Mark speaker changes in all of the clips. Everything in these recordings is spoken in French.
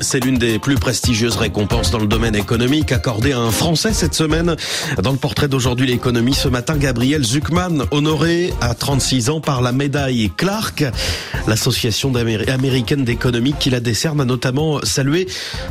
Speaker 1: C'est l'une des plus prestigieuses récompenses dans le domaine économique accordée à un Français cette semaine. Dans le portrait d'aujourd'hui, l'économie, ce matin, Gabriel Zuckman, honoré à 36 ans par la médaille Clark. L'association américaine d'économie qui la décerne a notamment salué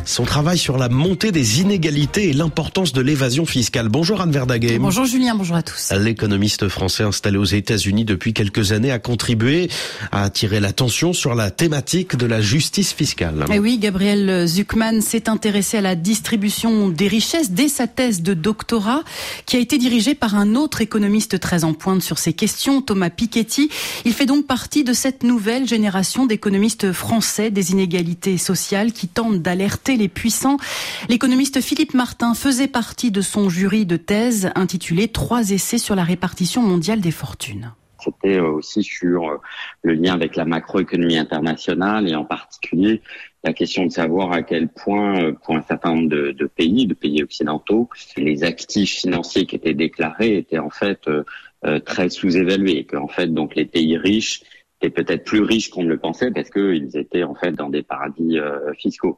Speaker 1: son travail sur la montée des inégalités et l'importance de l'évasion fiscale. Bonjour Anne Verdaguet.
Speaker 2: Bonjour Julien, bonjour à tous.
Speaker 1: L'économiste français installé aux États-Unis depuis quelques années a contribué à attirer l'attention sur la thématique de la justice fiscale.
Speaker 2: Eh oui, Gabriel Zuckman s'est intéressé à la distribution des richesses dès sa thèse de doctorat, qui a été dirigée par un autre économiste très en pointe sur ces questions, Thomas Piketty. Il fait donc partie de cette nouvelle génération d'économistes français des inégalités sociales qui tentent d'alerter les puissants. L'économiste Philippe Martin faisait partie de son jury de thèse intitulé Trois essais sur la répartition mondiale des fortunes
Speaker 3: c'était aussi sur le lien avec la macroéconomie internationale et en particulier la question de savoir à quel point, euh, pour un certain nombre de, pays, de pays occidentaux, les actifs financiers qui étaient déclarés étaient en fait très sous-évalués, et qu'en fait donc les pays riches étaient peut-être plus riches qu'on ne le pensait parce qu'ils étaient en fait dans des paradis fiscaux.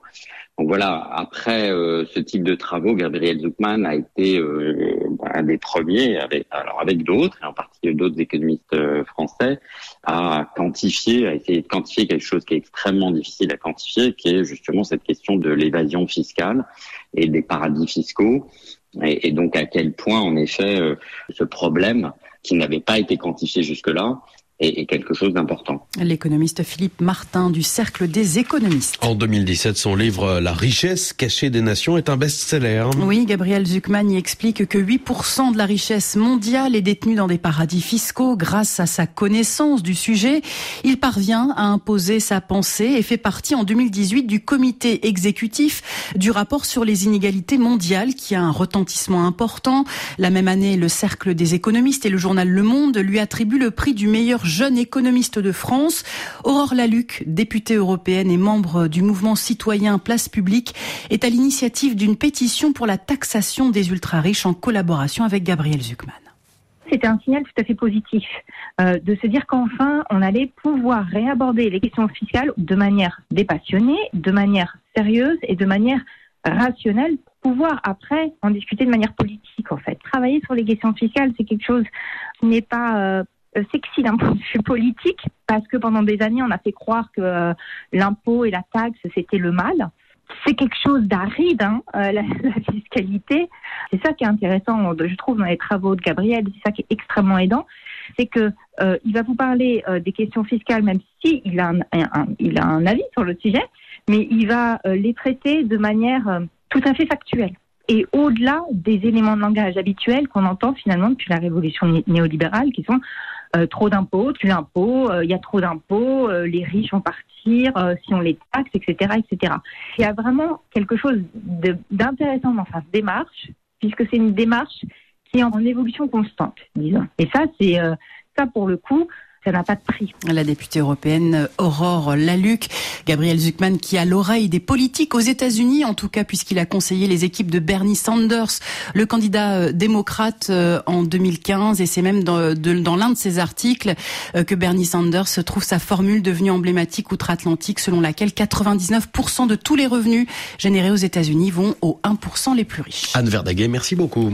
Speaker 3: Donc voilà, après euh, ce type de travaux, Gabriel Zuckman a été euh, un des premiers, avec, alors avec d'autres, et en particulier d'autres économistes euh, français, à quantifier, à essayer de quantifier quelque chose qui est extrêmement difficile à quantifier, qui est justement cette question de l'évasion fiscale et des paradis fiscaux, et, donc à quel point, en effet, ce problème qui n'avait pas été quantifié jusque-là est, quelque chose d'important.
Speaker 2: L'économiste Philippe Martin du Cercle des économistes.
Speaker 1: En 2017, son livre La richesse cachée des nations est un best-seller.
Speaker 2: Oui, Gabriel Zuckman y explique que 8% de la richesse mondiale est détenue dans des paradis fiscaux grâce à sa connaissance du sujet. Il parvient à imposer sa pensée et fait partie en 2018 du comité exécutif du rapport sur les inégalités mondiales qui a un retentissement important. La même année, le Cercle des économistes et le journal Le Monde lui attribuent le prix du meilleur jeune économiste de France. Aurore Laluc, députée européenne et membre du mouvement citoyen Place Publique, est à l'initiative d'une pétition pour la taxation des ultra-riches en collaboration avec Gabriel Zuckman.
Speaker 4: C'était un signal tout à fait positif euh, de se dire qu'enfin on allait pouvoir réaborder les questions fiscales de manière dépassionnée, de manière sérieuse et de manière rationnelle pour pouvoir après en discuter de manière politique en fait. Travailler sur les questions fiscales, c'est quelque chose qui n'est pas euh, sexy d'un point de vue politique, parce que pendant des années, on a fait croire que euh, l'impôt et la taxe, c'était le mal. C'est quelque chose d'aride, hein, euh, la, fiscalité. C'est ça qui est intéressant, je trouve, dans les travaux de Gabriel. C'est ça qui est extrêmement aidant. C'est que il va vous parler des questions fiscales, même s'il il a, un, il a un avis sur le sujet, mais il va les traiter de manière tout à fait factuelle et au-delà des éléments de langage habituels qu'on entend finalement depuis la révolution néolibérale, qui sont euh, trop d'impôts, tu l'impôt, euh, il y a trop d'impôts, euh, les riches vont partir si on les taxe, etc., etc. Il y a vraiment quelque chose d'intéressant dans sa démarche, puisque c'est une démarche qui est en évolution constante, disons. Et ça, c'est ça pour le coup, ça n'a pas de prix.
Speaker 2: La députée européenne Aurore Laluc, Gabriel Zuckman qui a l'oreille des politiques aux États-Unis, en tout cas puisqu'il a conseillé les équipes de Bernie Sanders, le candidat euh, démocrate euh, en 2015, et c'est même dans, dans l'un de ses articles euh, que Bernie Sanders trouve sa formule devenue emblématique outre-Atlantique, selon laquelle 99% de tous les revenus générés aux États-Unis vont aux 1% les plus riches.
Speaker 1: Anne Verdaguet, merci beaucoup.